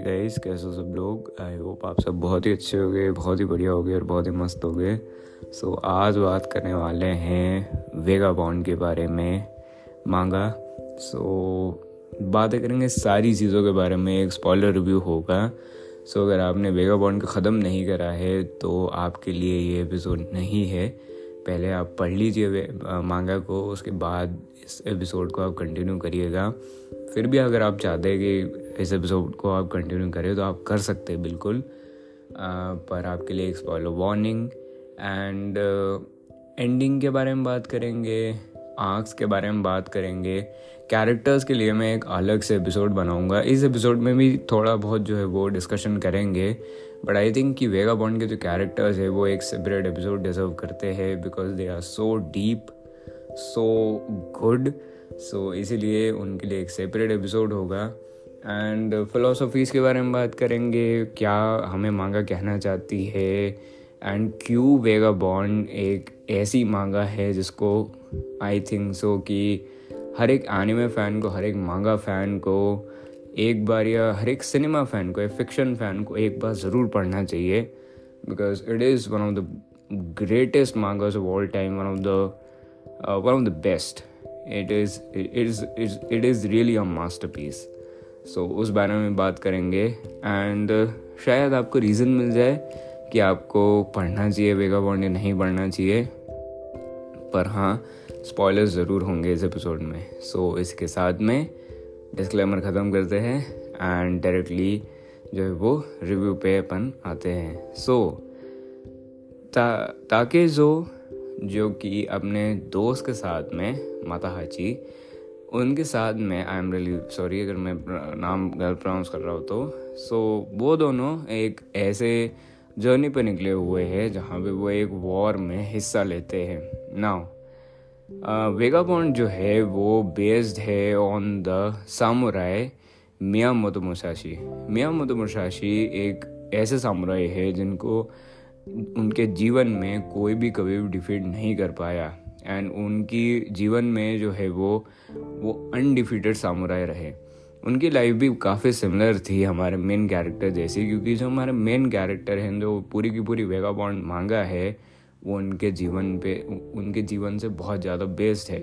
Guys कैसे हो सब लोग? आई होप आप सब बहुत ही अच्छे हो गए बहुत ही बढ़िया हो गए और बहुत ही मस्त हो गए सो so, आज बात करने वाले हैं वेगा बॉन्ड के बारे में मांगा सो so, बातें करेंगे सारी चीज़ों के बारे में एक स्पॉलर रिव्यू होगा। सो so, अगर आपने वेगा बॉन्ड को ख़त्म नहीं करा है तो आपके लिए ये एपिसोड नहीं है। पहले आप पढ़ लीजिए मांगा को, उसके बाद इस एपिसोड को आप कंटिन्यू करिएगा। फिर भी अगर आप चाहते हैं कि इस एपिसोड को आप कंटिन्यू करें तो आप कर सकते हैं, बिल्कुल। पर आपके लिए एक स्पॉइलर वार्निंग एंड एंडिंग के बारे में बात करेंगे आर्क्स के बारे में बात करेंगे। कैरेक्टर्स के लिए मैं एक अलग से एपिसोड बनाऊँगा। इस एपिसोड में भी थोड़ा बहुत जो है वो डिस्कशन करेंगे। बट आई थिंक कि वेगा बॉन्ड के जो कैरेक्टर्स है, वो एक सेपरेट एपिसोड डिजर्व करते हैं because they are so deep so good so इसीलिए उनके लिए एक सेपरेट एपिसोड होगा। एंड फिलोसफीज़ के बारे में बात करेंगे, क्या हमें मांगा कहना चाहती है? एंड क्यों वेगा बॉन्ड एक ऐसी मांगा है जिसको आई थिंक सो कि हर एक एनिमे फ़ैन को, हर एक मांगा फ़ैन को एक बार या हर एक सिनेमा फ़ैन को या फिक्शन फ़ैन को एक बार ज़रूर पढ़ना चाहिए because it is one of the greatest mangas of all time one of the one of the best it is it is it is really a masterpiece so उस बारे में बात करेंगे एंड uh, शायद आपको रीज़न मिल जाए कि आपको पढ़ना चाहिए वेगा बॉन्ड या नहीं पढ़ना चाहिए। पर हाँ स्पॉयलर्स ज़रूर होंगे इस एपिसोड में। सो so, इसके साथ में डिस्क्लेमर ख़त्म करते हैं एंड डायरेक्टली जो है वो रिव्यू पे अपन आते हैं। सो so, ता, ताकि जो जो कि अपने दोस्त के साथ में माता हाची उनके साथ में आई एम रियली सॉरी अगर मैं नाम गलत प्रोनाउंस कर रहा हूँ तो। सो so, वो दोनों एक ऐसे जर्नी पर निकले हुए हैं जहाँ पे वो एक वॉर में हिस्सा लेते हैं। नाउ वेगा पॉइंट जो है, वो बेस्ड है on the सामुराय Mia मोतो Mia Musashi एक ऐसे सामुराय है जिनको उनके जीवन में कोई भी कभी भी डिफीट नहीं कर पाया. एंड उनकी जीवन में जो है वो वो अनडिफीटेड सामुराय रहे. उनकी लाइफ भी काफ़ी सिमिलर थी हमारे मेन कैरेक्टर जैसी, क्योंकि जो हमारे मेन कैरेक्टर हैं, जो पूरी की पूरी वेगा बॉन्ड मांगा है वो उनके जीवन पे उनके जीवन से बहुत ज़्यादा बेस्ड है।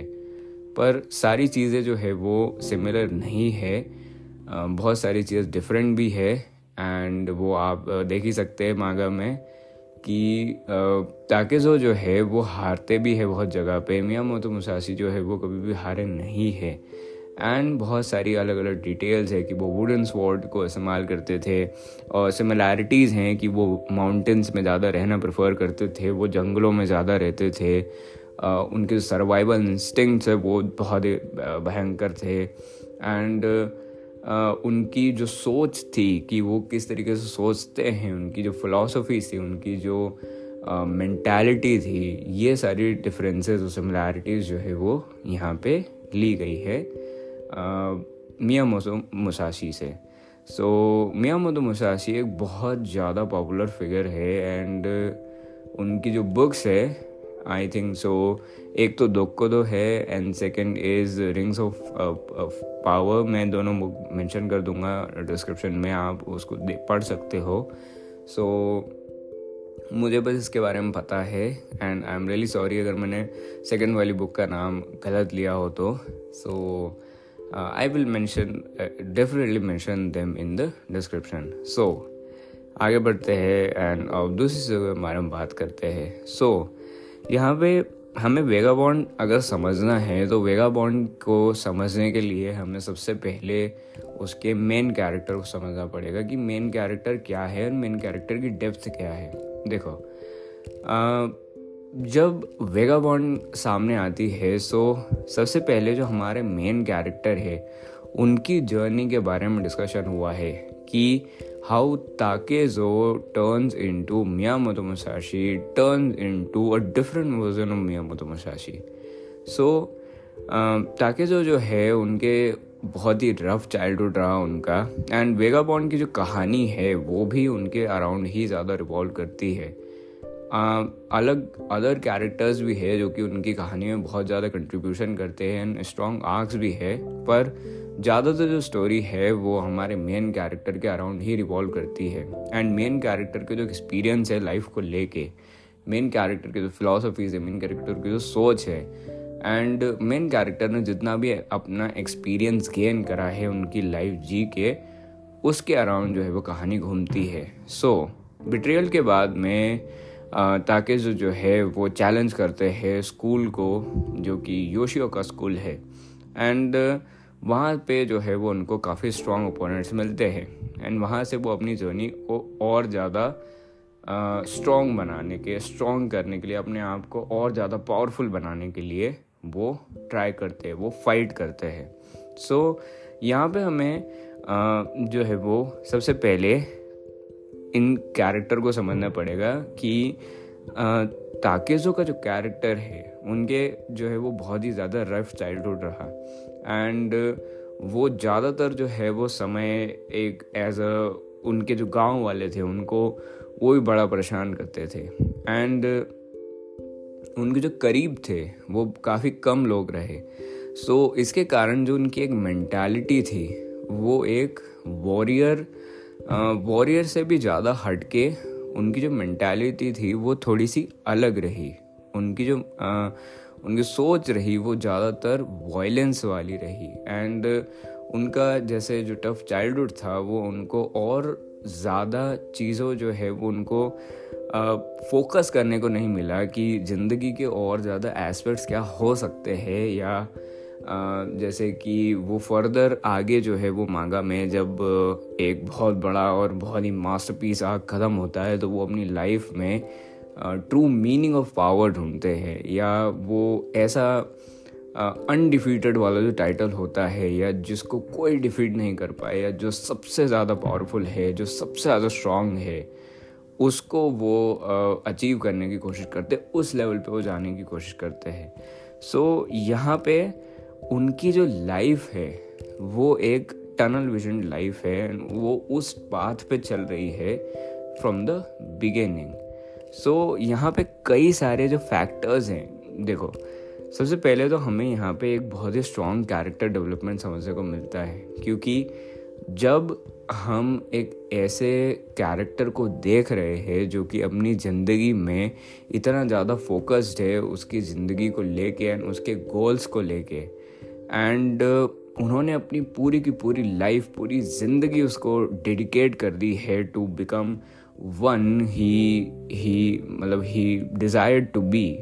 पर सारी चीज़ें जो है वो सिमिलर नहीं है। बहुत सारी चीज़ डिफरेंट भी है। एंड वो आप देख ही सकते हैं मांगा में कि ताकेजो जो है वो हारते भी है बहुत जगह पे। मियाँ मोतो मुसासी जो है वो कभी भी हारे नहीं है। एंड बहुत सारी अलग अलग डिटेल्स है कि वो वुडन स्वॉर्ड को इस्तेमाल करते थे और सिमिलैरिटीज़ हैं कि वो माउंटेंस में ज़्यादा रहना प्रेफर करते थे, वो जंगलों में ज़्यादा रहते थे उनके सर्वाइवल इंस्टिंक्ट्स है वो बहुत ही भयंकर थे। एंड उनकी जो सोच थी कि वो किस तरीके से सोचते हैं, उनकी जो फिलासफी थी, उनकी जो मैंटेलिटी थी, ये सारी डिफरेंसेस और सिमिलैरिटीज़ जो है वो यहाँ पे ली गई है। मिया मोतो मुसाशी से। सो मिया मुसाशी एक बहुत ज़्यादा पॉपुलर फिगर है एंड उनकी जो बुक्स है आई थिंक सो एक तो दोक्को दो है and second is rings of power मैं दोनों बुक मेंशन कर दूँगा डिस्क्रिप्शन में आप उसको पढ़ सकते हो। सो so, मुझे बस इसके बारे में पता है and I am really sorry अगर मैंने सेकेंड वाली बुक का नाम गलत लिया हो तो। सो so, uh, I will mention uh, definitely mention them in the description. So आगे बढ़ते हैं एंड अब दूसरी जगह बारे में बात करते हैं सो so, यहाँ पे हमें वेगा बॉन्ड अगर समझना है तो वेगा बॉन्ड को समझने के लिए हमें सबसे पहले उसके मेन कैरेक्टर को समझना पड़ेगा कि मेन कैरेक्टर क्या है और मेन कैरेक्टर की डेप्थ क्या है देखो आ, जब वेगा बॉन्ड सामने आती है सो सबसे पहले जो हमारे मेन कैरेक्टर है, उनकी जर्नी के बारे में डिस्कशन हुआ है कि how Takezo turns into Miyamoto Musashi turn into a different version of Miyamoto Musashi so Takezo जो है, उनके बहुत ही रफ चाइल्डहुड रहा उनका एंड वेगा बॉन्ड की जो कहानी है, वो भी उनके अराउंड ही ज़्यादा रिवॉल्व करती है। अलग अदर कैरेक्टर्स भी है जो कि उनकी कहानी में बहुत ज़्यादा कंट्रीब्यूशन करते हैं एंड स्ट्रॉन्ग आर्क्स भी है पर ज़्यादातर जो स्टोरी है वो हमारे मेन कैरेक्टर के अराउंड ही रिवॉल्व करती है। एंड मेन कैरेक्टर के जो एक्सपीरियंस है लाइफ को लेके मेन कैरेक्टर की जो फिलोसफीज है मेन कैरेक्टर की जो सोच है एंड मेन कैरेक्टर ने जितना भी अपना एक्सपीरियंस गेन करा है उनकी लाइफ जी के उसके अराउंड जो है वो कहानी घूमती है। सो so, बिट्रियल के बाद में ताकि जो जो है वो चैलेंज करते हैं स्कूल को जो कि योशियो का स्कूल है। एंड वहाँ पे जो है वो उनको काफ़ी स्ट्रॉन्ग ओपोनेंट्स मिलते हैं। एंड वहाँ से वो अपनी जर्नी को और ज़्यादा स्ट्रॉन्ग बनाने के स्ट्रॉन्ग करने के लिए अपने आप को और ज़्यादा पावरफुल बनाने के लिए वो ट्राई करते हैं वो फाइट करते हैं। सो so, यहाँ पे हमें uh, जो है वो सबसे पहले इन कैरेक्टर को समझना पड़ेगा कि ताकेजो का जो कैरेक्टर है उनके जो है वो बहुत ही ज़्यादा रफ चाइल्डहुड रहा। एंड वो ज़्यादातर जो है वो समय एक एज अ उनके जो गाँव वाले थे उनको वो भी बड़ा परेशान करते थे। एंड उनके जो करीब थे वो काफ़ी कम लोग रहे। सो so, इसके कारण जो उनकी एक मैंटालिटी थी वो एक वॉरियर वॉरियर से भी ज़्यादा हट के उनकी जो मैंटालिटी थी वो थोड़ी सी अलग रही। उनकी जो आ, उनकी सोच रही वो ज़्यादातर वायलेंस वाली रही। एंड उनका जैसे जो टफ चाइल्डहुड था वो उनको और ज़्यादा चीज़ों जो है वो उनको फोकस करने को नहीं मिला कि ज़िंदगी के और ज़्यादा एस्पेक्ट्स क्या हो सकते हैं या जैसे कि वो फर्दर आगे जो है वो मांगा में जब एक बहुत बड़ा और बहुत ही मास्टरपीस आग ख़त्म होता है तो वो अपनी लाइफ में ट्रू मीनिंग ऑफ़ पावर ढूंढते हैं या वो ऐसा अनडिफीटेड वाला जो टाइटल होता है या जिसको कोई डिफीट नहीं कर पाए या जो सबसे ज़्यादा पावरफुल है जो सबसे ज़्यादा स्ट्रांग है उसको वो अचीव करने की कोशिश करते उस लेवल पे वो जाने की कोशिश करते हैं। सो so, यहाँ पे उनकी जो लाइफ है, वो एक टनल विजन लाइफ है वो उस पाथ पे चल रही है फ्रॉम द बिगेनिंग सो यहाँ पे कई सारे जो फैक्टर्स हैं, देखो, सबसे पहले तो हमें यहाँ पे एक बहुत ही स्ट्रॉन्ग कैरेक्टर डेवलपमेंट समझने को मिलता है, क्योंकि जब हम एक ऐसे कैरेक्टर को देख रहे हैं जो कि अपनी ज़िंदगी में इतना ज़्यादा फोकस्ड है उसकी ज़िंदगी को लेके एंड उसके गोल्स को लेके एंड uh, उन्होंने अपनी पूरी की पूरी लाइफ पूरी ज़िंदगी उसको डेडिकेट कर दी है to become one he he मतलब he desire to be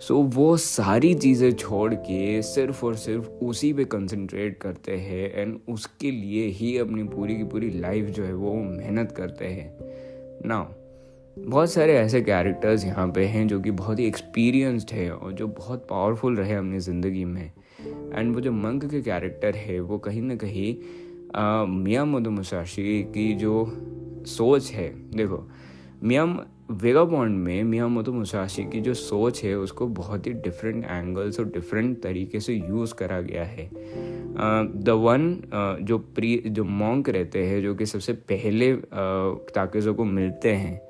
so वो सारी चीज़ें छोड़ के सिर्फ़ और सिर्फ़ उसी पे कंसंट्रेट करते हैं एंड उसके लिए ही अपनी पूरी की पूरी लाइफ जो है वो मेहनत करते हैं। ना बहुत सारे ऐसे कैरेक्टर्स यहाँ पे हैं जो कि बहुत ही एक्सपीरियंस्ड है और जो बहुत पावरफुल रहे अपनी ज़िंदगी में। एंड वो जो मंक के कैरेक्टर है वो कहीं ना कहीं मियाँ मधु मुसाशी की जो सोच है देखो मियाम वेगाबॉन्ड में मियाँ मोतो मुसाशी की जो सोच है उसको बहुत ही डिफरेंट एंगल्स और डिफरेंट तरीके से यूज़ करा गया है। द वन जो प्री जो मॉन्क रहते हैं जो कि सबसे पहले ताकेज़ों को मिलते हैं।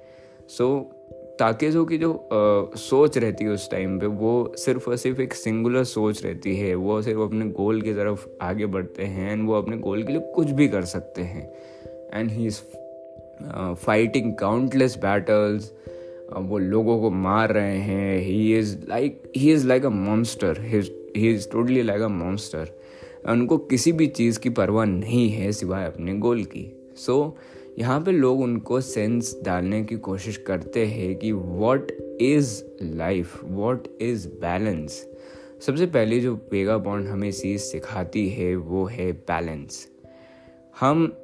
सो so, ताकेजो की जो आ, सोच रहती है उस टाइम पे वो सिर्फ़ और सिर्फ़ एक सिंगुलर सोच रहती है। वो सिर्फ़ अपने गोल की तरफ़ आगे बढ़ते हैं एंड वो अपने गोल के लिए कुछ भी कर सकते हैं। And he is fighting countless battles वो लोगों को मार रहे हैं। He is like he is like a monster he is totally like a monster उनको किसी भी चीज़ की परवाह नहीं है सिवाय अपने गोल की। सो so, यहाँ पे लोग उनको सेंस डालने की कोशिश करते हैं कि what is life what is balance सबसे पहले जो वेगा बॉन्ड हमें चीज़ सिखाती है, वो है बैलेंस हम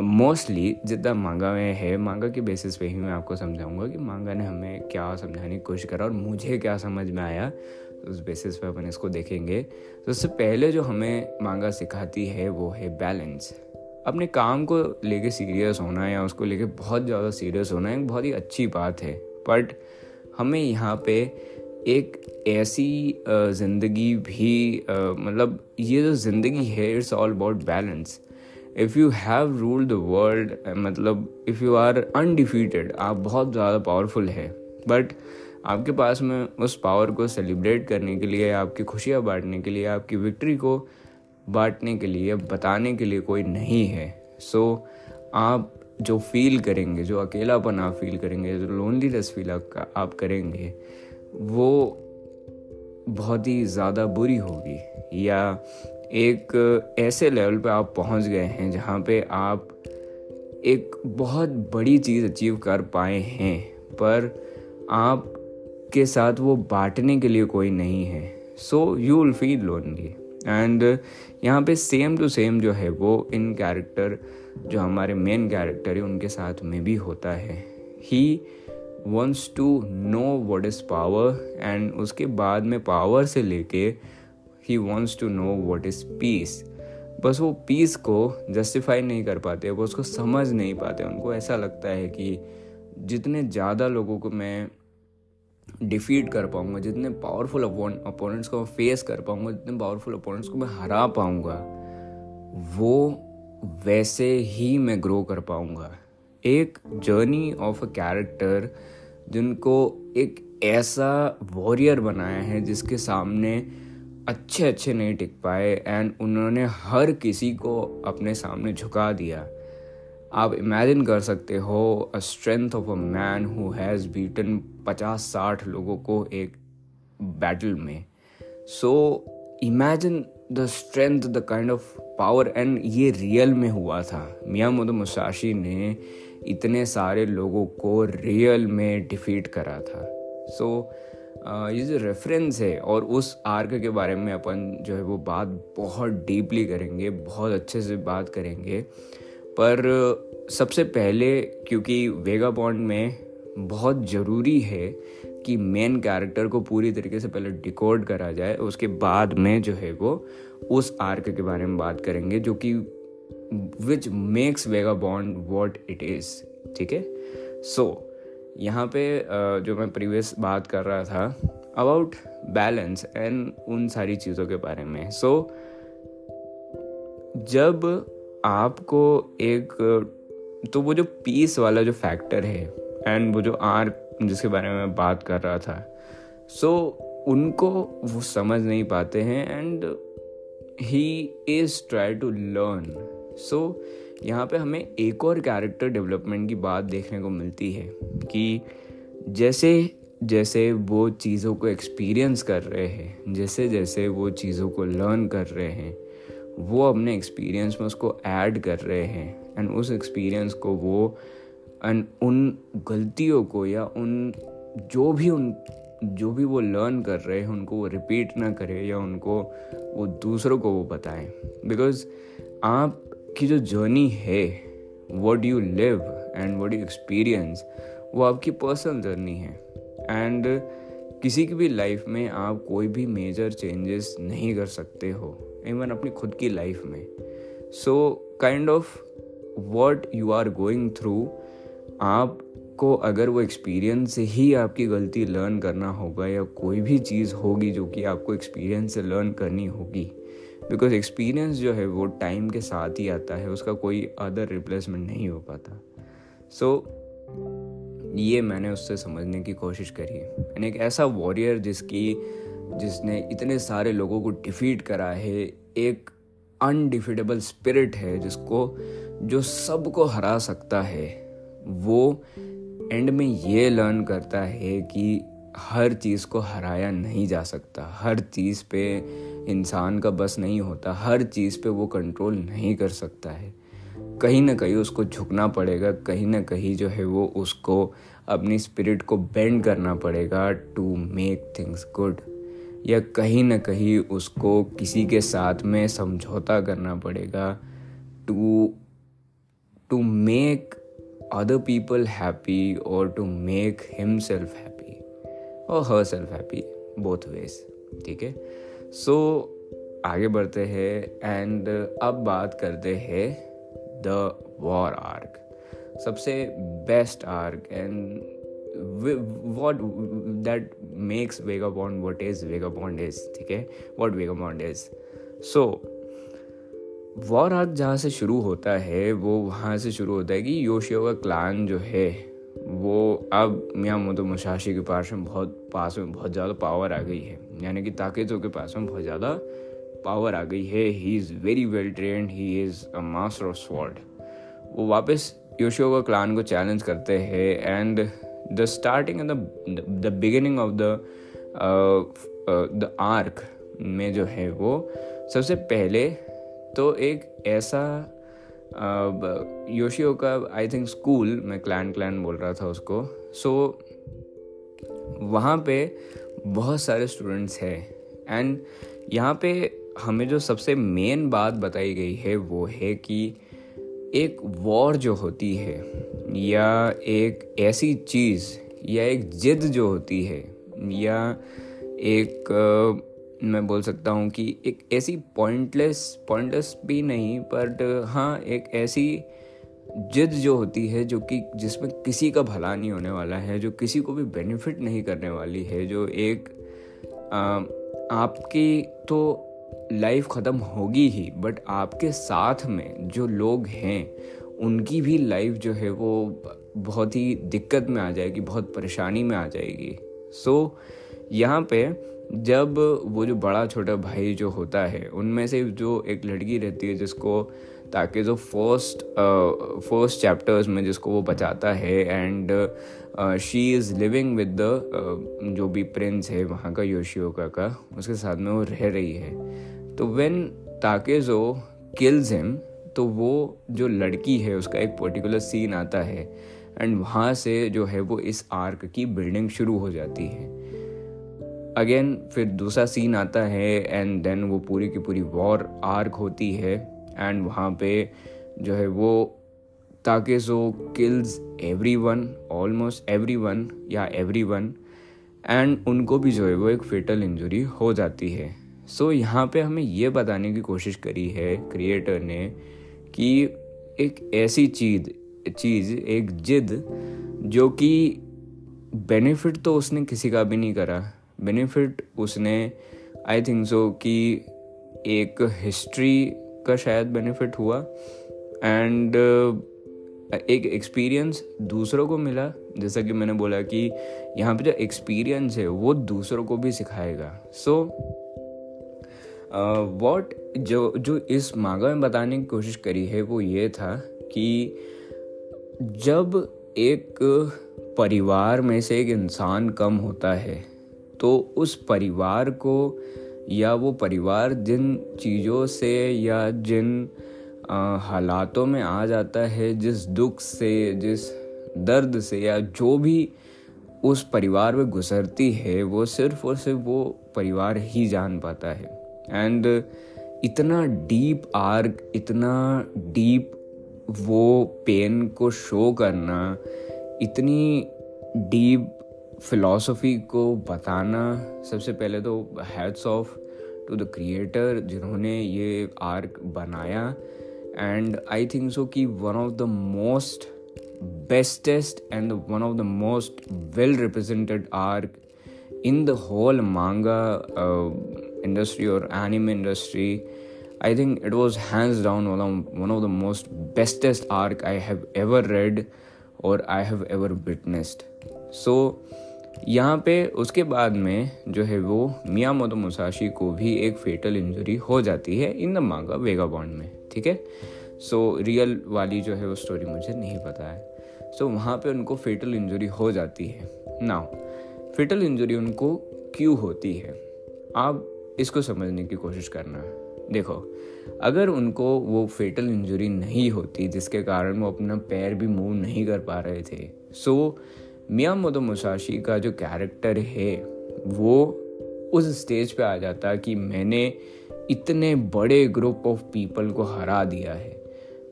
मोस्टली जितना मांगा में है, मांगा के बेसिस पे ही मैं आपको समझाऊँगा कि मांगा ने हमें क्या समझाने की कोशिश करा और मुझे क्या समझ में आया, उस बेसिस पे अपन इसको देखेंगे. तो पहले जो हमें मांगा सिखाती है, वो है बैलेंस अपने काम को लेके सीरियस होना या उसको लेके बहुत ज़्यादा सीरियस होना एक बहुत ही अच्छी बात है। बट हमें यहाँ पे एक ऐसी ज़िंदगी भी मतलब ये जो ज़िंदगी है it's all about balance if you have rule the world मतलब इफ़ यू आर अनडिफीटेड आप बहुत ज़्यादा पावरफुल है। बट आपके पास में उस पावर को सेलिब्रेट करने के लिए, आपकी खुशियाँ बांटने के लिए, आपकी विक्ट्री को बांटने के लिए बताने के लिए कोई नहीं है। सो so, आप जो फील करेंगे जो अकेलापन आप फील करेंगे जो लोनलीनेस फील आप करेंगे वो बहुत ही ज़्यादा बुरी होगी। या एक ऐसे लेवल पे आप पहुँच गए हैं जहाँ पे आप एक बहुत बड़ी चीज़ अचीव कर पाए हैं पर आप के साथ वो बांटने के लिए कोई नहीं है। So you will feel lonely and यहाँ पे सेम टू सेम जो है वो इन कैरेक्टर जो हमारे मेन कैरेक्टर है, उनके साथ में भी होता है। He wants to know what is power and उसके बाद में पावर से लेके he wants to know what is peace बस वो पीस को जस्टिफाई नहीं कर पाते, वो उसको समझ नहीं पाते। उनको ऐसा लगता है कि जितने ज़्यादा लोगों को मैं डिफीट कर पाऊँगा, जितने पावरफुल अपोनेंट्स को मैं फेस कर पाऊँगा, जितने पावरफुल अपोनेंट्स को मैं हरा पाऊँगा, वो वैसे ही मैं ग्रो कर पाऊँगा। एक जर्नी ऑफ़ अ कैरेक्टर जिनको एक ऐसा वॉरियर बनाया है, जिसके सामने अच्छे अच्छे नहीं टिक पाए एंड उन्होंने हर किसी को अपने सामने झुका दिया। आप इमेजिन कर सकते हो a strength of a man who has beaten पचास साठ लोगों को एक बैटल में। So imagine the strength the kind of power and ये रियल में हुआ था। मियाँ मोदो मुसाशी ने इतने सारे लोगों को रियल में डिफीट करा था। सो so, ये जो रेफरेंस है और उस आर्क के बारे में अपन जो है वो बात बहुत डीपली करेंगे बहुत अच्छे से बात करेंगे। पर सबसे पहले क्योंकि वेगा बॉन्ड में बहुत ज़रूरी है कि मेन कैरेक्टर को पूरी तरीके से पहले डिकोड करा जाए उसके बाद में जो है वो उस आर्क के बारे में बात करेंगे जो कि which makes Vagabond what it is ठीक है? सो यहाँ पे जो मैं प्रीवियस बात कर रहा था अबाउट बैलेंस एंड उन सारी चीज़ों के बारे में। सो so, जब आपको एक तो वो जो पीस वाला जो फैक्टर है एंड वो जो आर जिसके बारे में मैं बात कर रहा था सो so, उनको वो समझ नहीं पाते हैं and he is try to learn so यहाँ पे हमें एक और कैरेक्टर डेवलपमेंट की बात देखने को मिलती है कि जैसे जैसे वो चीज़ों को एक्सपीरियंस कर रहे हैं जैसे जैसे वो चीज़ों को लर्न कर रहे हैं वो अपने एक्सपीरियंस में उसको ऐड कर रहे हैं एंड उस एक्सपीरियंस को वो एंड उन गलतियों को या उन जो भी उन, जो भी वो लर्न कर रहे हैं, उनको वो रिपीट ना करे या उनको वो दूसरों को वो बताएँ। बिकॉज़ आप की जो जर्नी है what you live and what you experience वो आपकी पर्सनल जर्नी है। एंड किसी की भी लाइफ में आप कोई भी मेजर चेंजेस नहीं कर सकते हो। इवन अपनी खुद की लाइफ में। So kind of what you are going through आपको अगर वो एक्सपीरियंस से ही आपकी गलती लर्न करना होगा या कोई भी चीज़ होगी जो कि आपको एक्सपीरियंस से लर्न करनी होगी। बिकॉज़ एक्सपीरियंस जो है वो टाइम के साथ ही आता है उसका कोई अदर रिप्लेसमेंट नहीं हो पाता। सो so, ये मैंने उससे समझने की कोशिश करी है। एक ऐसा वॉरियर जिसकी जिसने इतने सारे लोगों को डिफीट करा है, एक अनडिफिटेबल स्पिरिट है जिसको, जो सबको हरा सकता है, वो एंड में ये लर्न करता है कि हर चीज़ को हराया नहीं जा सकता। हर चीज़ पे इंसान का बस नहीं होता, हर चीज़ पे वो कंट्रोल नहीं कर सकता है। कहीं ना कहीं उसको झुकना पड़ेगा, कहीं ना कहीं जो है वो उसको अपनी स्पिरिट को बेंड करना पड़ेगा टू मेक थिंग्स गुड या कहीं ना कहीं उसको किसी के साथ में समझौता करना पड़ेगा। To to make other people happy और to make himself happy और herself happy both ways ठीक है? सो आगे बढ़ते हैं एंड अब बात करते हैं द वॉर आर्क सबसे best arc and what that makes Vagabond what is Vagabond is ठीक है? What Vagabond is so war arc जहाँ से शुरू होता है, वो वहाँ से शुरू होता है कि योशियो का क्लान जो है, वो अब मियाँ मोतो मुशाशी के पास में बहुत पास में बहुत ज़्यादा पावर आ गई है। यानी कि ताकेजो के पास में बहुत ज़्यादा पावर आ गई है। He is very well trained he is a master of sword वो वापस योशियो का क्लान को चैलेंज करते हैं and the starting and the beginning of the the arc में जो है वो सबसे पहले तो एक ऐसा योशियो का आई थिंक स्कूल मैं क्लैन क्लैन बोल रहा था उसको सो so, वहाँ पे बहुत सारे स्टूडेंट्स हैं एंड यहाँ पे हमें जो सबसे मेन बात बताई गई है वो है कि एक वॉर जो होती है या एक ऐसी चीज़ या एक जिद जो होती है या एक मैं बोल सकता हूँ कि एक ऐसी पॉइंटलेस पॉइंटलेस भी नहीं बट हाँ एक ऐसी जिद जो होती है जो कि जिसमें किसी का भला नहीं होने वाला है जो किसी को भी बेनिफिट नहीं करने वाली है जो एक आ, आपकी तो लाइफ ख़त्म होगी ही बट आपके साथ में जो लोग हैं उनकी भी लाइफ जो है वो बहुत ही दिक्कत में आ जाएगी बहुत परेशानी में आ जाएगी। सो so, यहाँ पे जब वो जो बड़ा छोटा भाई जो होता है उनमें से जो एक लड़की रहती है जिसको ताकि जो फ़र्स्ट फ़र्स्ट चैप्टर्स में जिसको वो बचाता है and she is living with the जो भी प्रिंस है, वहाँ का योशियोका का उसके साथ में वो रह रही है। तो वेन ताकेजो किल्स हिम तो वो जो लड़की है, उसका एक पर्टिकुलर सीन आता है। एंड वहाँ से जो है, वो इस आर्क की बिल्डिंग शुरू हो जाती है। अगेन फिर दूसरा सीन आता है एंड देन वो पूरी की पूरी वॉर आर्क होती है। एंड वहाँ पे जो है, वो ताकि so kills everyone almost everyone या एवरी वन एंड उनको भी जो है वो एक फेटल इंजरी हो जाती है। सो so, यहाँ पे हमें ये बताने की कोशिश करी है क्रिएटर ने कि एक ऐसी चीज़ चीज़ एक जिद जो कि बेनिफिट तो उसने किसी का भी नहीं करा। बेनिफिट उसने आई थिंक सो कि एक हिस्ट्री का शायद बेनिफिट हुआ। एंड एक एक्सपीरियंस दूसरों को मिला। जैसा कि मैंने बोला कि यहाँ पे जो एक्सपीरियंस है, वो दूसरों को भी सिखाएगा। सो वॉट जो जो इस मांगा में बताने की कोशिश करी है, वो ये था कि जब एक परिवार में से एक इंसान कम होता है तो उस परिवार को या वो परिवार जिन चीज़ों से या जिन हालातों में आ जाता है, जिस दुख से, जिस दर्द से या जो भी उस परिवार में गुजरती है, वो सिर्फ़ और सिर्फ़ वो परिवार ही जान पाता है। एंड इतना डीप आर्क इतना डीप वो पेन को शो करना, इतनी डीप फिलॉसफी को बताना, सबसे पहले तो hats off to the creator जिन्होंने ये आर्क बनाया। एंड आई थिंक सो कि one of the most bestest and one of the most well represented arc in the whole manga industry और anime industry I think it was hands down one of, one of the most bestest arc I have ever read or I have ever witnessed. So यहाँ पे उसके बाद में जो है वो मियाँ मोतो मुसाशी को भी एक फेटल इंजरी हो जाती है इन द मांगा वेगा बॉन्ड में ठीक है? सो रियल वाली जो है वो स्टोरी मुझे नहीं पता है। सो so, वहाँ पे उनको फेटल इंजरी हो जाती है। नाउ फेटल इंजरी उनको क्यों होती है? आप इसको समझने की कोशिश करना। देखो अगर उनको वो फेटल इंजरी नहीं होती जिसके कारण वो अपना पैर भी मूव नहीं कर पा रहे थे सो मिया मोदो मुसाशी का जो कैरेक्टर है वो उस स्टेज पे आ जाता कि मैंने इतने बड़े ग्रुप ऑफ़ पीपल को हरा दिया है।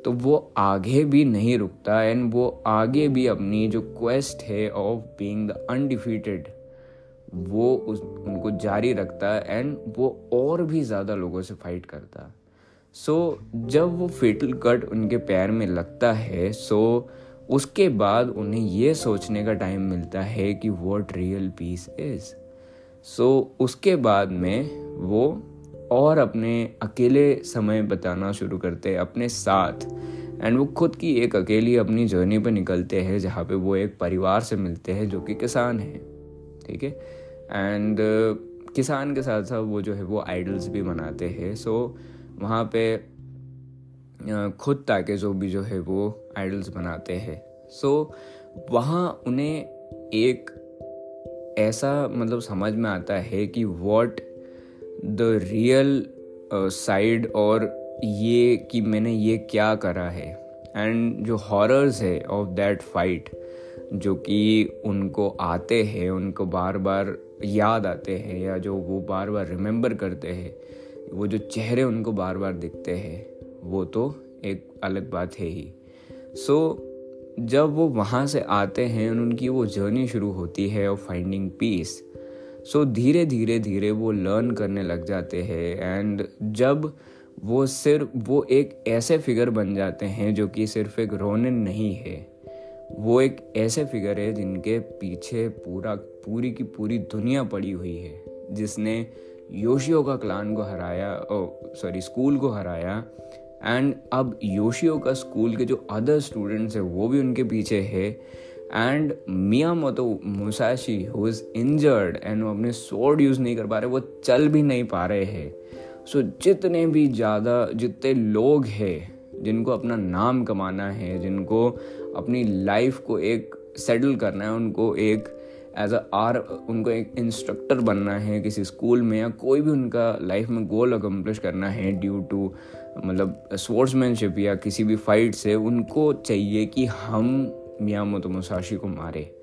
तो वो आगे भी नहीं रुकता एंड वो आगे भी अपनी जो क्वेस्ट है ऑफ़ बीइंग द अनडिफीटेड वो उस उनको जारी रखता है एंड वो और भी ज़्यादा लोगों से फाइट करता। सो so, जब वो फेटल कट उनके पैर में लगता है सो so, उसके बाद उन्हें ये सोचने का टाइम मिलता है कि what real peace is so उसके बाद में वो और अपने अकेले समय बताना शुरू करते हैं अपने साथ। एंड वो खुद की एक अकेली अपनी जर्नी पर निकलते हैं जहाँ पे वो एक परिवार से मिलते हैं जो कि किसान हैं। ठीक है? एंड uh, किसान के साथ साथ वो जो है वो आइडल्स भी बनाते हैं। सो so, वहाँ पे uh, खुद ताकि जो भी जो है वो आइडल्स बनाते हैं। सो so, वहाँ उन्हें एक ऐसा मतलब समझ में आता है कि वॉट द रियल साइड और ये कि मैंने ये क्या करा है। एंड जो हॉरर्स है ऑफ़ दैट फाइट जो कि उनको आते हैं उनको बार बार याद आते हैं या जो वो बार बार रिमेंबर करते हैं वो जो चेहरे उनको बार बार दिखते हैं वो तो एक अलग बात है ही। सो so, जब वो वहाँ से आते हैं उनकी वो जर्नी शुरू होती है ऑफ़ फाइंडिंग पीस सो धीरे धीरे धीरे वो लर्न करने लग जाते हैं एंड जब वो सिर्फ़, वो एक ऐसे फिगर बन जाते हैं जो कि सिर्फ़ एक रोनिन नहीं है, वो एक ऐसे फिगर है जिनके पीछे पूरा, पूरी की पूरी दुनिया पड़ी हुई है, जिसने योशियो का क्लान को हराया सॉरी स्कूल को हराया एंड अब योशियो का स्कूल के जो अदर स्टूडेंट्स हैं, वो भी उनके पीछे है and Miyamoto Musashi who is injured and वो अपने सोर्ड यूज़ नहीं कर पा रहे वो चल भी नहीं पा रहे हैं। सो so, जितने भी ज़्यादा जितने लोग हैं जिनको अपना नाम कमाना है जिनको अपनी लाइफ को एक सेटल करना है उनको एक एज अ आर उनको एक इंस्ट्रक्टर बनना है किसी स्कूल में या कोई भी उनका लाइफ में गोल अकम्पलिश करना है ड्यू टू मतलब स्पोर्ट्समैनशिप या किसी भी फाइट से उनको चाहिए कि हम मियाँ मोतो मुसाशी को मारे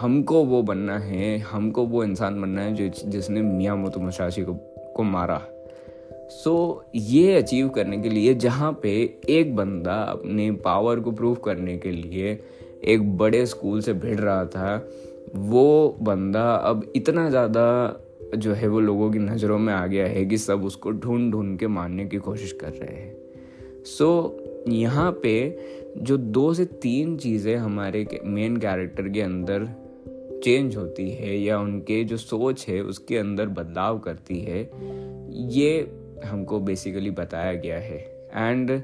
हमको वो बनना है हमको वो इंसान बनना है जो जिसने मियाँ मोतो मुसाशी को को मारा सो so, ये अचीव करने के लिए जहाँ पे एक बंदा अपने पावर को प्रूव करने के लिए एक बड़े स्कूल से भिड़ रहा था वो बंदा अब इतना ज़्यादा जो है वो लोगों की नज़रों में आ गया है कि सब उसको ढूंढ ढूंढ के मारने की कोशिश कर रहे हैं। सो so, यहाँ पे जो दो से तीन चीज़ें हमारे मेन कैरेक्टर के अंदर चेंज होती है या उनके जो सोच है, उसके अंदर बदलाव करती है, ये हमको बेसिकली बताया गया है। एंड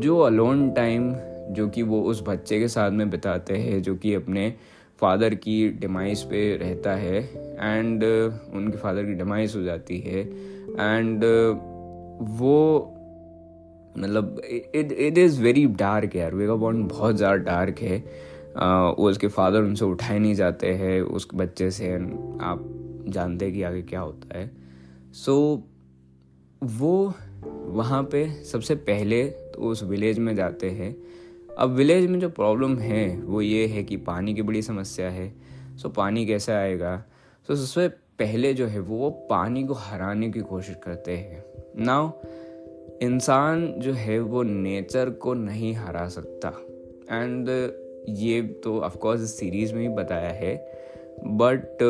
जो अलोन टाइम जो कि वो उस बच्चे के साथ में बिताते हैं, जो कि अपने फादर की डिमाइस पे रहता है एंड उनके फादर की डिमाइस हो जाती है एंड वो मतलब it it is very dark यार वेगा बॉन्ड बहुत ज़्यादा डार्क है। वो उसके फादर उनसे उठाए नहीं जाते हैं उस बच्चे से आप जानते हैं कि आगे क्या होता है। सो so, वो वहाँ पे सबसे पहले तो उस विलेज में जाते हैं। अब विलेज में जो प्रॉब्लम है वो ये है कि पानी की बड़ी समस्या है। सो पानी कैसे आएगा? सो सबसे पहले जो है वो पानी को हराने की कोशिश करते हैं। नाउ इंसान जो है वो नेचर को नहीं हरा सकता। एंड ये तो ऑफकोर्स इस सीरीज़ में ही बताया है बट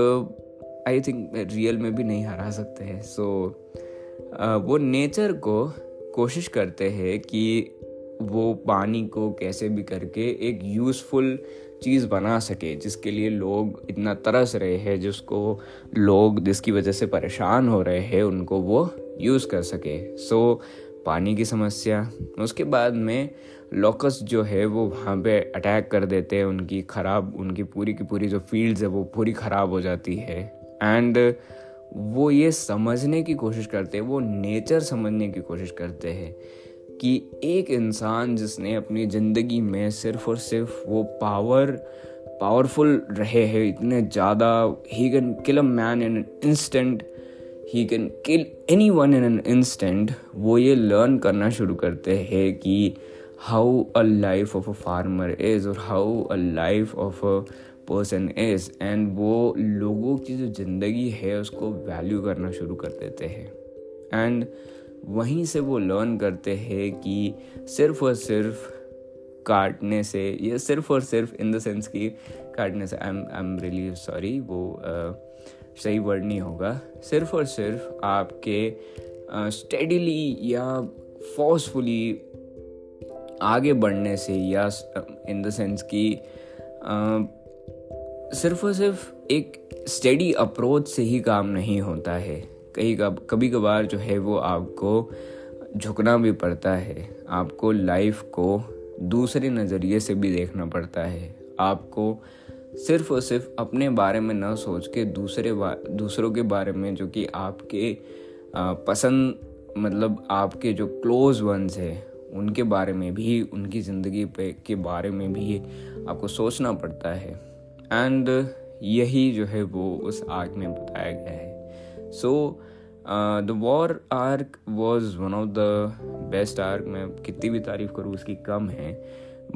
आई थिंक रियल में भी नहीं हरा सकते हैं। सो so, वो नेचर को कोशिश करते हैं कि वो पानी को कैसे भी करके एक यूज़फुल चीज़ बना सके जिसके लिए लोग इतना तरस रहे हैं जिसको लोग जिसकी वजह से परेशान हो रहे हैं उनको वो यूज़ कर सके। सो so, पानी की समस्या, उसके बाद में लोकस जो है वो वहाँ पे अटैक कर देते हैं, उनकी ख़राब, उनकी पूरी की पूरी जो फील्ड्स है वो पूरी ख़राब हो जाती है। एंड वो ये समझने की कोशिश करते हैं, वो नेचर समझने की कोशिश करते हैं कि एक इंसान जिसने अपनी ज़िंदगी में सिर्फ़ और सिर्फ़ वो पावर पावरफुल रहे हैं, इतने ज़्यादा he can kill a man in instant he can kill anyone in an instant वो ये लर्न करना शुरू करते हैं कि how a life of a farmer is और how a life of a person is and वो लोगों की जो ज़िंदगी है उसको वैल्यू करना शुरू कर देते हैं। एंड वहीं से वो लर्न करते हैं कि सिर्फ़ और सिर्फ़ काटने से ये सिर्फ़ और सिर्फ़ इन द सेंस कि काटने से I am I am really sorry वो uh, सही वर्ड नहीं होगा। सिर्फ़ और सिर्फ़ आपके स्टेडीली या फोर्सफुली आगे बढ़ने से या इन द सेंस कि सिर्फ़ और सिर्फ़ एक स्टडी अप्रोच से ही काम नहीं होता है। कहीं कभी कभार जो है वो आपको झुकना भी पड़ता है। आपको लाइफ को दूसरे नज़रिए से भी देखना पड़ता है। आपको सिर्फ़ और सिर्फ़ अपने बारे में न सोच के दूसरे दूसरों के बारे में, जो कि आपके पसंद मतलब आपके जो क्लोज वंस है, उनके बारे में भी, उनकी ज़िंदगी पे, के बारे में भी आपको सोचना पड़ता है। एंड यही जो है वो उस आर्क में बताया गया है। So the war arc was one of the best arc मैं कितनी भी तारीफ़ करूँ, उसकी कम है।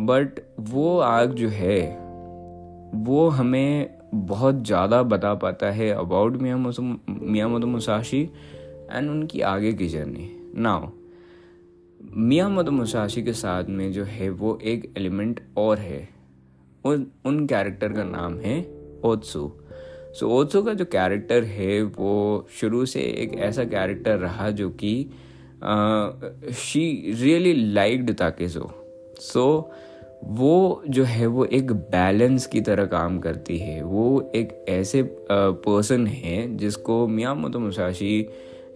बट वो आर्क जो है वो हमें बहुत ज़्यादा बता पाता है अबाउट मियाँ मियाँ मुसाशी एंड उनकी आगे की जर्नी नाउ मियाँ मुसाशी के साथ में जो है वो एक एलिमेंट और है। उन उन कैरेक्टर का नाम है ओत्सु सो ओत्सु का जो कैरेक्टर है वो शुरू से एक ऐसा कैरेक्टर रहा जो कि she really liked Takezo so वो जो है वो एक बैलेंस की तरह काम करती है। वो एक ऐसे पर्सन है जिसको मियाँ मोतो मुसाशी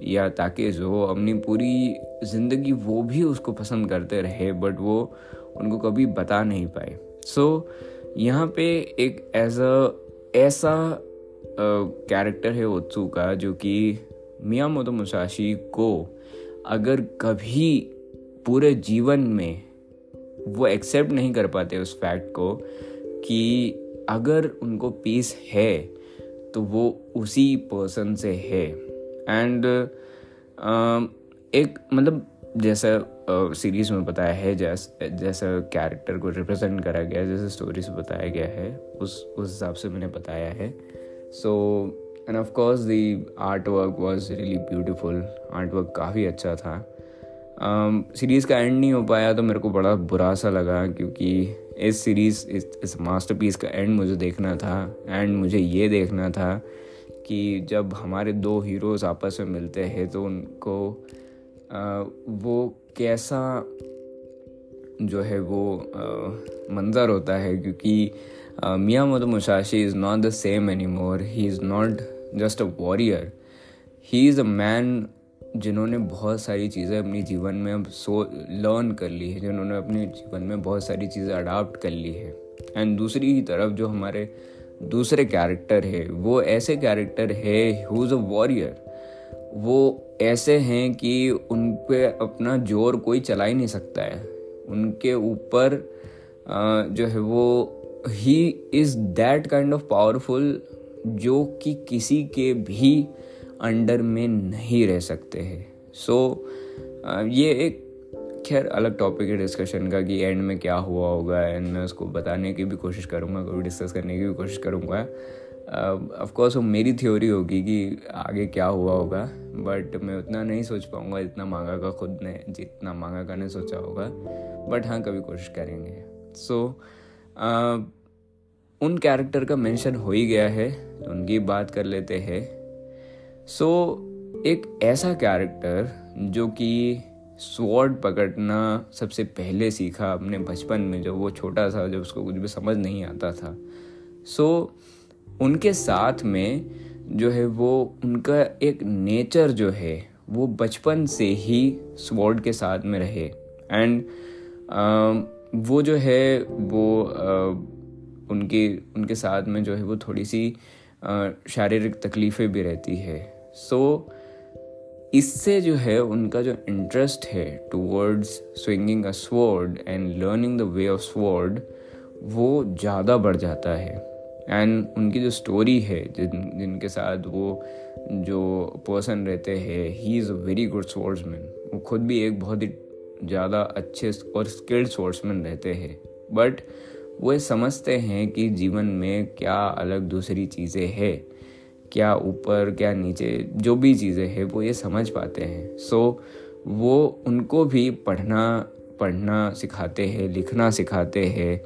या ताकेजो अपनी पूरी ज़िंदगी वो भी उसको पसंद करते रहे बट वो उनको कभी बता नहीं पाए। सो so, यहाँ पे एक एज अ ऐसा कैरेक्टर है उत्सु का जो कि मियाँ मोतो मुसाशी को अगर कभी पूरे जीवन में वो एक्सेप्ट नहीं कर पाते उस फैक्ट को कि अगर उनको पीस है तो वो उसी पर्सन से है। एंड uh, एक मतलब जैसा सीरीज़ uh, में बताया है जैस जैसा कैरेक्टर को रिप्रेजेंट करा गया है जैसे स्टोरी से बताया गया है उस उस हिसाब से मैंने बताया है। So end of course the artwork was really beautiful artwork काफ़ी अच्छा था। सीरीज़ um, का एंड नहीं हो पाया तो मेरे को बड़ा बुरा सा लगा क्योंकि इस सीरीज़ इस इस मास्टरपीस का एंड मुझे देखना था एंड मुझे ये देखना था कि जब हमारे दो हीरोज़ आपस में मिलते हैं तो उनको आ, वो कैसा जो है वो आ, मंज़र होता है क्योंकि Miyamoto Musashi is not the same anymore he is not just a warrior he is a man जिन्होंने बहुत सारी चीज़ें अपनी जीवन में अब सो लर्न कर ली है, जिन्होंने अपने जीवन में बहुत सारी चीज़ें अडाप्ट कर ली है। एंड दूसरी की तरफ़ जो हमारे दूसरे कैरेक्टर है, वो ऐसे कैरेक्टर है हुज अ वॉरियर वो ऐसे हैं कि उन पर अपना ज़ोर कोई चला ही नहीं सकता है। उनके ऊपर जो है वो he is that kind of powerful जो कि किसी के भी अंडर में नहीं रह सकते हैं। सो so, ये एक खैर अलग टॉपिक है डिस्कशन का कि एंड में क्या हुआ होगा। एंड मैं उसको बताने की भी कोशिश करूँगा कभी डिस्कस करने की भी कोशिश करूँगा। ऑफ़ कोर्स वो मेरी थ्योरी होगी कि आगे क्या हुआ होगा। बट मैं उतना नहीं सोच पाऊँगा जितना मांगा का खुद ने जितना मांगा का ने सोचा होगा। बट हाँ कभी कोशिश करेंगे। सो so, उन कैरेक्टर का मेंशन हो ही गया है। तो उनकी बात कर लेते हैं। सो so, एक ऐसा कैरेक्टर जो कि स्वॉर्ड पकड़ना सबसे पहले सीखा अपने बचपन में जब वो छोटा था जब उसको कुछ भी समझ नहीं आता था। सो so, उनके साथ में जो है वो उनका एक नेचर जो है वो बचपन से ही स्वॉर्ड के साथ में रहे। एंड वो जो है वो uh, उनके उनके साथ में जो है वो थोड़ी सी शारीरिक तकलीफ़ें भी रहती है। सो so, इससे जो है उनका जो इंटरेस्ट है towards swinging a sword and learning the way of sword वो ज़्यादा बढ़ जाता है। एंड उनकी जो स्टोरी है जिन जिनके साथ वो जो पर्सन रहते हैं he is a very good sportsman वो खुद भी एक बहुत ही ज़्यादा अच्छे और स्किल्ड स्पोर्ट्समैन रहते हैं। बट वो समझते हैं कि जीवन में क्या अलग दूसरी चीज़ें हैं। क्या ऊपर क्या नीचे जो भी चीज़ें हैं वो ये समझ पाते हैं। सो so, वो उनको भी पढ़ना पढ़ना सिखाते हैं लिखना सिखाते हैं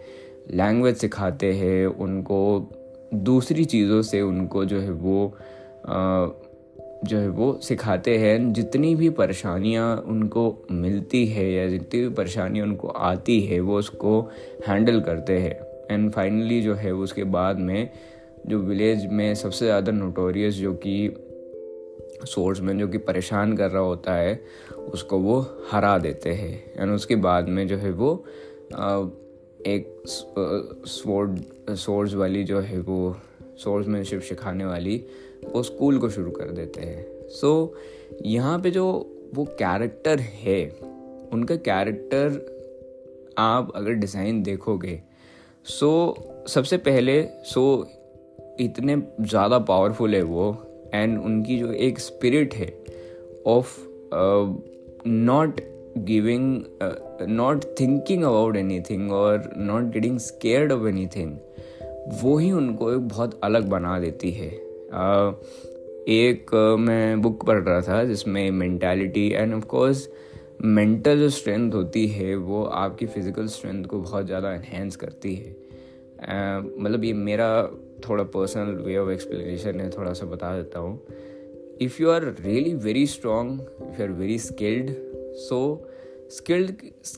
लैंग्वेज सिखाते हैं उनको दूसरी चीज़ों से उनको जो है वो आ, जो है वो सिखाते हैं। जितनी भी परेशानियाँ उनको मिलती है या जितनी भी परेशानियाँ उनको आती है वो उसको हैंडल करते हैं। एंड फाइनली जो है उसके बाद में जो विलेज में सबसे ज़्यादा नोटोरियस जो कि सोर्स में जो कि परेशान कर रहा होता है उसको वो हरा देते हैं। एंड उसके बाद में जो है वो एक स्वॉर्ड सोर्स वाली जो है वो सोर्समैनशिप सिखाने वाली वो स्कूल को शुरू कर देते हैं। सो so, यहाँ पे जो वो कैरेक्टर है उनका कैरेक्टर आप अगर डिज़ाइन देखोगे सो so, सबसे पहले सो so, इतने ज़्यादा पावरफुल है वो एंड उनकी जो एक स्पिरिट है of not giving not thinking about anything और not getting scared of anything वो ही उनको एक बहुत अलग बना देती है। Uh, एक uh, मैं बुक पढ़ रहा था जिसमें mentality and of course mental जो स्ट्रेंथ होती है वो आपकी फ़िज़िकल स्ट्रेंथ को बहुत ज़्यादा इन्हेंस करती है। मतलब ये मेरा थोड़ा पर्सनल वे ऑफ़ एक्सप्लेनेशन है थोड़ा सा बता देता हूँ। If you are really very strong if you are very skilled so skilled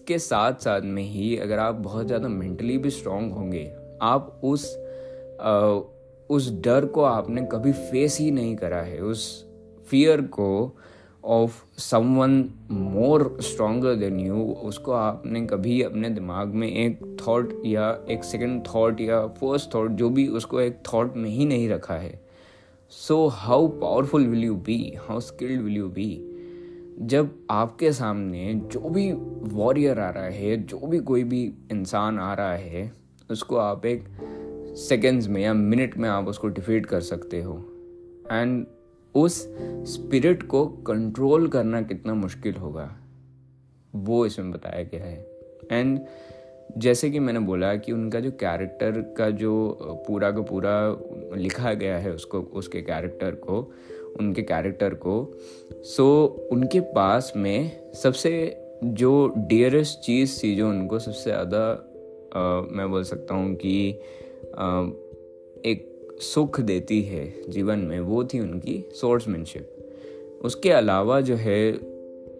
के साथ साथ में ही अगर आप बहुत ज़्यादा मेंटली भी स्ट्रॉन्ग होंगे आप उस आ, उस डर को आपने कभी फेस ही नहीं करा है उस फियर को of someone more stronger than you उसको आपने कभी अपने दिमाग में एक थॉट या एक सेकंड थॉट या फ़र्स्ट थॉट जो भी उसको एक थॉट में ही नहीं रखा है। So how powerful will you be how skilled will you be जब आपके सामने जो भी वॉरियर आ रहा है, जो भी कोई भी इंसान आ रहा है, उसको आप एक सेकेंड्स में या मिनट में आप उसको डिफीट कर सकते हो। एंड उस स्पिरिट को कंट्रोल करना कितना मुश्किल होगा। वो इसमें बताया गया है। एंड जैसे कि मैंने बोला कि उनका जो कैरेक्टर का जो पूरा का पूरा लिखा गया है उसको उसके कैरेक्टर को उनके कैरेक्टर को सो उनके पास में सबसे जो डियरेस्ट चीज़ थी जो उनको सबसे ज़्यादा मैं बोल सकता हूँ कि आ, एक सुख देती है जीवन में वो थी उनकी सोर्समैनशिप उसके अलावा जो है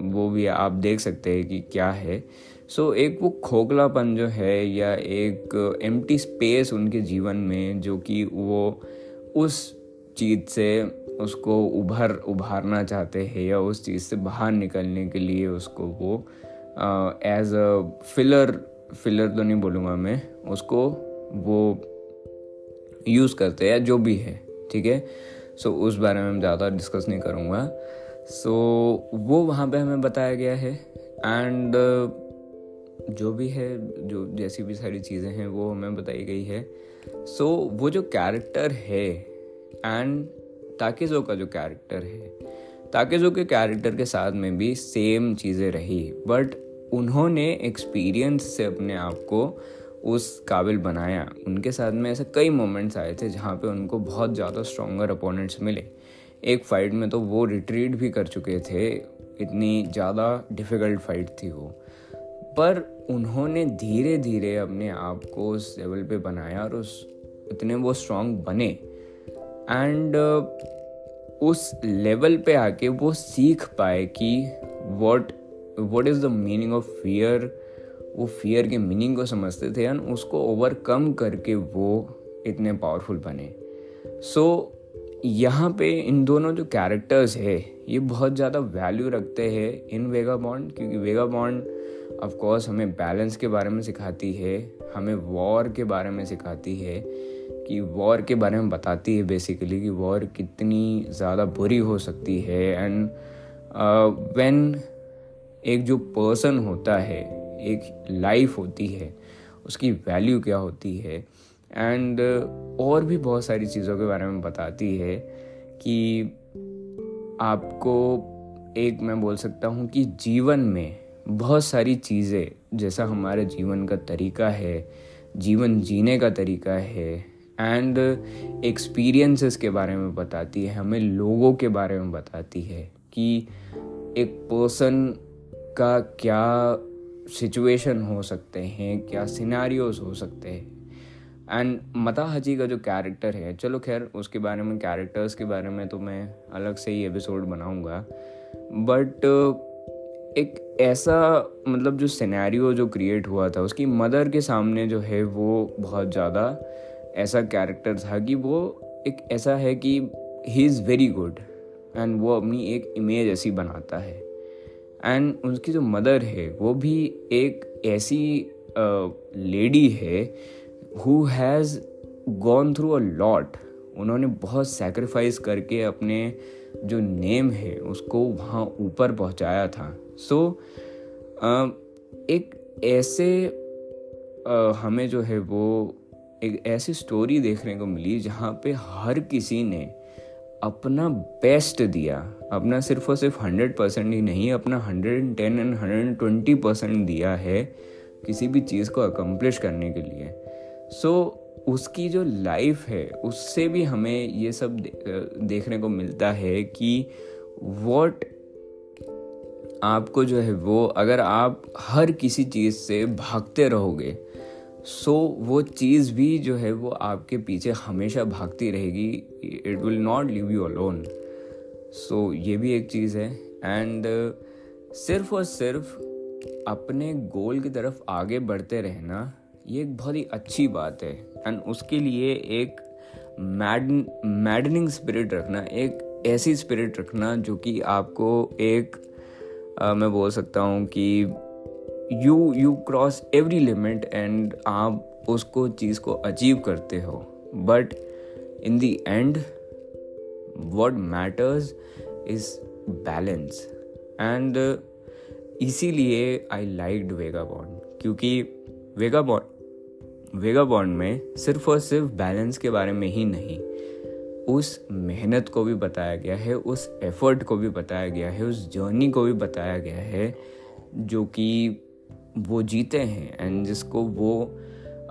वो भी आप देख सकते हैं कि क्या है। सो so, एक वो खोखलापन जो है या एक एम स्पेस उनके जीवन में जो कि वो उस चीज़ से उसको उभर उभारना चाहते हैं या उस चीज़ से बाहर निकलने के लिए उसको वो एज अ फिलर फिलर तो नहीं बोलूँगा मैं उसको वो यूज़ करते हैं या जो भी है ठीक है? सो उस बारे में मैं ज़्यादा डिस्कस नहीं करूँगा। सो so, वो वहाँ पे हमें बताया गया है एंड जो भी है जो जैसी भी सारी चीज़ें हैं वो हमें बताई गई है। सो so, वो जो कैरेक्टर है एंड ताकिजो का जो कैरेक्टर है ताकिजो के कैरेक्टर के साथ में भी सेम चीज़ें रही बट उन्होंने एक्सपीरियंस से अपने आप को उस काबिल बनाया। उनके साथ में ऐसे कई मोमेंट्स आए थे जहाँ पे उनको बहुत ज़्यादा स्ट्रॉन्गर अपोनेंट्स मिले। एक फाइट में तो वो रिट्रीट भी कर चुके थे। इतनी ज़्यादा डिफ़िकल्ट फाइट थी वो। पर उन्होंने धीरे धीरे अपने आप को उस लेवल पे बनाया और उस इतने वो स्ट्रांग बने। एंड uh, उस लेवल पे आके वो सीख पाए कि what what is the meaning of fear वो फियर के मीनिंग को समझते थे एंड उसको ओवरकम करके वो इतने पावरफुल बने। सो so, यहाँ पे इन दोनों जो कैरेक्टर्स है ये बहुत ज़्यादा वैल्यू रखते हैं इन वेगा बॉन्ड क्योंकि वेगा बॉन्ड ऑफकोर्स हमें बैलेंस के बारे में सिखाती है हमें वॉर के बारे में सिखाती है कि वॉर के बारे में बताती है बेसिकली कि वॉर कितनी ज़्यादा बुरी हो सकती है एंड व्हेन uh, एक जो पर्सन होता है एक लाइफ होती है उसकी वैल्यू क्या होती है? एंड uh, और भी बहुत सारी चीज़ों के बारे में बताती है कि आपको एक मैं बोल सकता हूँ कि जीवन में बहुत सारी चीज़ें जैसा हमारे जीवन का तरीका है जीवन जीने का तरीका है एंड एक्सपीरियंसेस के बारे में बताती है हमें लोगों के बारे में बताती है कि एक पर्सन का क्या सिचुएशन हो सकते हैं, क्या सिनारियोज हो सकते हैं। एंड मता हजी का जो कैरेक्टर है, चलो खैर, उसके बारे में कैरेक्टर्स के बारे में तो मैं अलग से ही एपिसोड बनाऊँगा। बट एक ऐसा मतलब जो सिनेरियो जो क्रिएट हुआ था, उसकी मदर के सामने जो है, वो बहुत ज़्यादा ऐसा कैरेक्टर था कि वो एक ऐसा है कि he is very good and वो अपनी एक इमेज ऐसी बनाता है। एंड उसकी जो मदर है वो भी एक ऐसी लेडी है who has gone through a lot उन्होंने बहुत सेक्रीफाइस करके अपने जो नेम है उसको वहाँ ऊपर पहुँचाया था। सो so, एक ऐसे हमें जो है वो एक ऐसी स्टोरी देखने को मिली जहाँ पे हर किसी ने अपना बेस्ट दिया। अपना सिर्फ़ और सिर्फ़ हंड्रेड परसेंट ही नहीं अपना hundred and ten and hundred and twenty percent दिया है किसी भी चीज़ को अकम्प्लिश करने के लिए। सो so, उसकी जो लाइफ है उससे भी हमें ये सब देखने को मिलता है कि वॉट आपको जो है वो अगर आप हर किसी चीज़ से भागते रहोगे सो so, वो चीज़ भी जो है वो आपके पीछे हमेशा भागती रहेगी। It will not live you alone so ये भी एक चीज़ है। एंड uh, सिर्फ़ और सिर्फ़ अपने गोल की तरफ़ आगे बढ़ते रहना ये एक बहुत ही अच्छी बात है। एंड उसके लिए एक मैड मैडनिंग स्पिरिट रखना एक ऐसी स्पिरिट रखना जो कि आपको एक आ, मैं बोल सकता हूँ कि you you cross every limit and आप उसको चीज़ को अचीव करते हो। But in the end what matters is balance and इसीलिए आई लाइक वेगा बॉन्ड क्योंकि वेगा बॉन्ड वेगा बॉन्ड में सिर्फ़ और सिर्फ़ बैलेंस के बारे में ही नहीं उस मेहनत को भी बताया गया है उस एफर्ट को भी बताया गया है उस जर्नी को भी बताया गया है जो कि वो जीते हैं एंड जिसको वो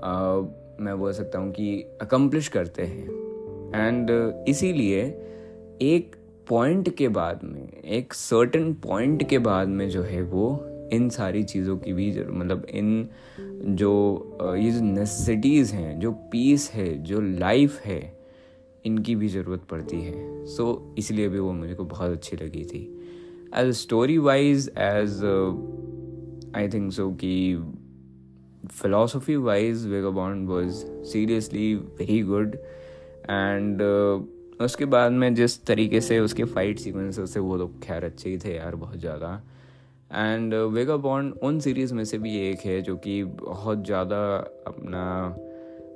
आ, मैं बोल सकता हूँ कि अकम्प्लिश करते हैं। एंड इसीलिए एक पॉइंट के बाद में एक सर्टन पॉइंट के बाद में जो है वो इन सारी चीज़ों की भी ज़रूर मतलब इन जो ये जो नेसेसिटीज़ हैं जो पीस है जो लाइफ है इनकी भी ज़रूरत पड़ती है। सो so, इसलिए भी वो मुझे को बहुत अच्छी लगी थी। As story wise as I think so कि philosophy wise Vagabond was seriously very good and उसके बाद में जिस तरीके से उसके फाइट सीक्वेंसेस थे वो तो खैर अच्छे ही थे यार बहुत ज़्यादा। एंड वेगा बॉन्ड उन सीरीज़ में से भी एक है जो कि बहुत ज़्यादा अपना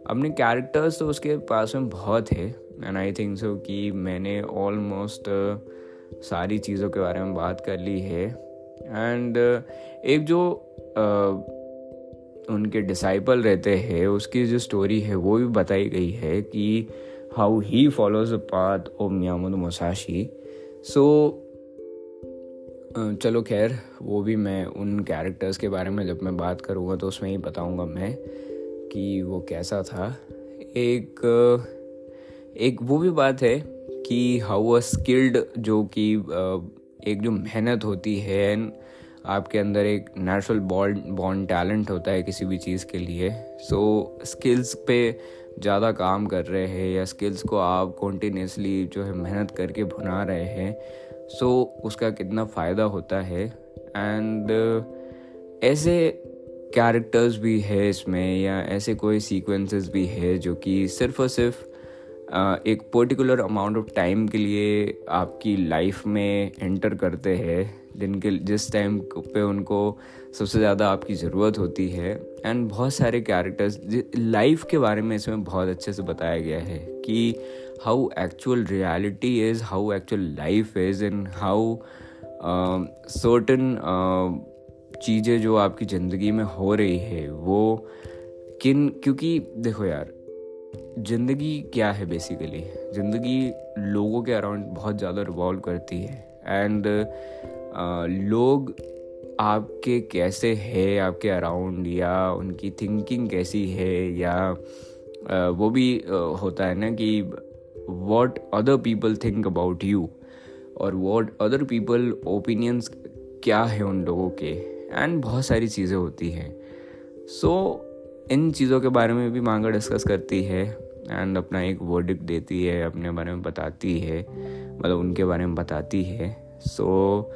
अपने कैरेक्टर्स तो उसके पास में बहुत है। एंड आई थिंक सो कि मैंने ऑलमोस्ट uh, सारी चीज़ों के बारे में बात कर ली है। एंड uh, एक जो uh, उनके डिसाइपल रहते हैं उसकी जो स्टोरी है वो भी बताई गई है कि how he follows the path of Miyamoto Musashi so चलो खैर वो भी मैं उन कैरेक्टर्स के बारे में जब मैं बात करूँगा तो उसमें ही बताऊँगा मैं कि वो कैसा था। एक एक वो भी बात है कि हाउ अ स्किल्ड जो कि एक जो मेहनत होती है आपके अंदर एक नेचुरल बॉन्ड बॉन्ड टैलेंट होता है किसी भी चीज़ के लिए। सो so, स्किल्स पे ज़्यादा काम कर रहे हैं या स्किल्स को आप कॉन्टीन्यूसली जो है मेहनत करके भुना रहे हैं सो so, उसका कितना फ़ायदा होता है? एंड uh, ऐसे कैरेक्टर्स भी है इसमें या ऐसे कोई सीक्वेंसेस भी है जो कि सिर्फ़ और सिर्फ़ एक पर्टिकुलर अमाउंट ऑफ़ टाइम के लिए आपकी लाइफ में एंटर करते हैं जिनके जिस टाइम पे उनको सबसे ज़्यादा आपकी ज़रूरत होती है। एंड बहुत सारे कैरेक्टर्स लाइफ के बारे में इसमें बहुत अच्छे से बताया गया है कि how actual reality is how actual life is and how certain चीज़ें जो आपकी ज़िंदगी में हो रही है, वो किन, क्योंकि देखो यार ज़िंदगी क्या है बेसिकली ज़िंदगी लोगों के अराउंड बहुत ज़्यादा रिवॉल्व करती है। एंड लोग आपके कैसे है आपके अराउंड या उनकी थिंकिंग कैसी है या वो भी होता है ना कि what other people think about you और वॉट अदर पीपल ओपिनियंस क्या है उन लोगों के? एंड बहुत सारी चीज़ें होती हैं। सो so, इन चीज़ों के बारे में भी मांगा डिस्कस करती है। एंड अपना एक वर्डिक देती है अपने बारे में बताती है मतलब उनके बारे में बताती है। सो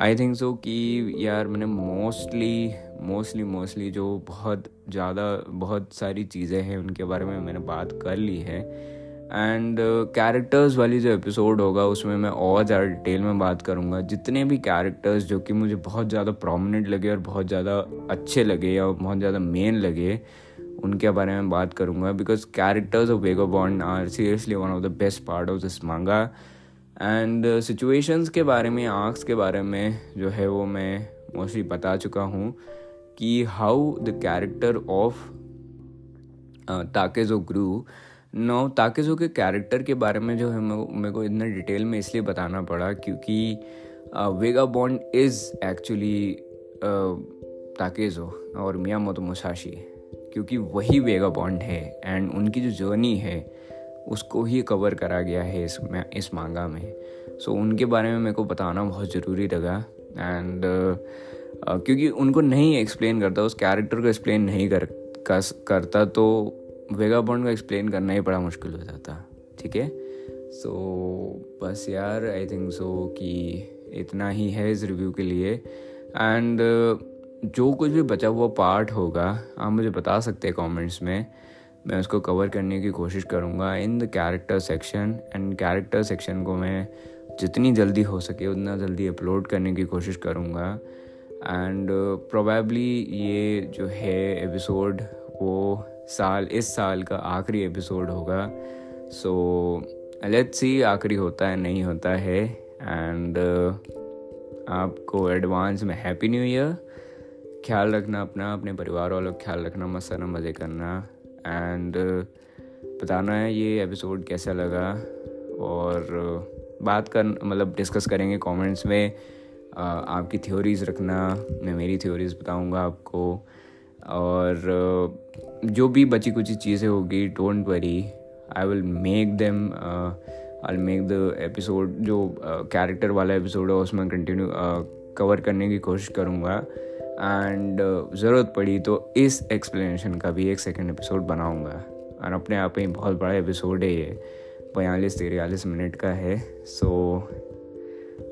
आई थिंक सो कि यार मैंने मोस्टली मोस्टली मोस्टली जो बहुत ज़्यादा बहुत सारी चीज़ें हैं उनके बारे में मैंने बात कर ली है। एंड कैरेक्टर्स uh, वाली जो एपिसोड होगा उसमें मैं और ज़्यादा डिटेल में बात करूँगा। जितने भी कैरेक्टर्स जो कि मुझे बहुत ज़्यादा प्रोमिनेंट लगे और बहुत ज़्यादा अच्छे लगे और बहुत ज़्यादा मेन लगे उनके बारे में बात करूँगा because characters of Vagabond are seriously one of the best part of this manga and situations के बारे में आर्क्स के बारे में जो है वो मैं मोस्टली बता चुका हूँ कि how the character of Takezo Guru no Takezo के कैरेक्टर के बारे में जो है मेरे को इतना डिटेल में इसलिए बताना पड़ा क्योंकि वेगा बॉन्ड इज़ एक्चुअली ताकेजो और मिया मोतो मुसाशी क्योंकि वही वेगा बॉन्ड है एंड उनकी जो जर्नी है उसको ही कवर करा गया है इस इस मांगा में। सो so, उनके बारे में मेरे को बताना बहुत ज़रूरी लगा एंड uh, uh, क्योंकि उनको नहीं एक्सप्लेन करता उस कैरेक्टर को एक्सप्लेन नहीं कर करता तो वेगा बॉन्ड को एक्सप्लेन करना ही बड़ा मुश्किल हो जाता ठीक है? सो बस यार आई थिंक सो कि इतना ही है इस रिव्यू के लिए एंड जो कुछ भी बचा हुआ पार्ट होगा आप मुझे बता सकते हैं कमेंट्स में। मैं उसको कवर करने की कोशिश करूँगा in the character section and character section को मैं जितनी जल्दी हो सके उतना जल्दी अपलोड करने की कोशिश करूँगा। एंड प्रोबेबली ये जो है एपिसोड वो साल इस साल का आखिरी एपिसोड होगा। सो लेट्स सी आखिरी होता है नहीं होता है। एंड uh, आपको एडवांस में हैप्पी न्यू ईयर ख्याल रखना अपना अपने परिवार वालों का ख्याल रखना मसाना मज़े करना। एंड बताना है ये एपिसोड कैसा लगा? और बात कर मतलब डिस्कस करेंगे कमेंट्स में। आपकी थ्योरीज़ रखना मैं मेरी थ्योरीज़ बताऊँगा आपको। और जो भी बची कुची चीज़ें होगी don't worry I will make them I make the episode जो कैरेक्टर uh, वाला एपिसोड है उसमें कंटिन्यू कवर करने की कोशिश करूँगा। एंड uh, ज़रूरत पड़ी तो इस एक्सप्लेनेशन का भी एक सेकेंड एपिसोड बनाऊँगा। और अपने आप में बहुत बड़ा एपिसोड है ये। बयालीस तिरयालीस मिनट का है। So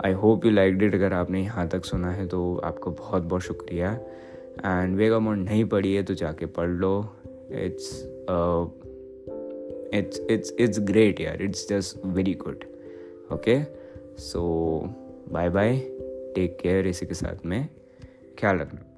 I hope you liked it अगर आपने यहाँ तक सुना है तो आपको बहुत बहुत शुक्रिया। एंड वेगामोंड नहीं पढ़ी है तो जाके पढ़ लो। It's it's it's it's great यार। It's just very good okay so bye bye take care इसी के साथ में। ख्याल रखना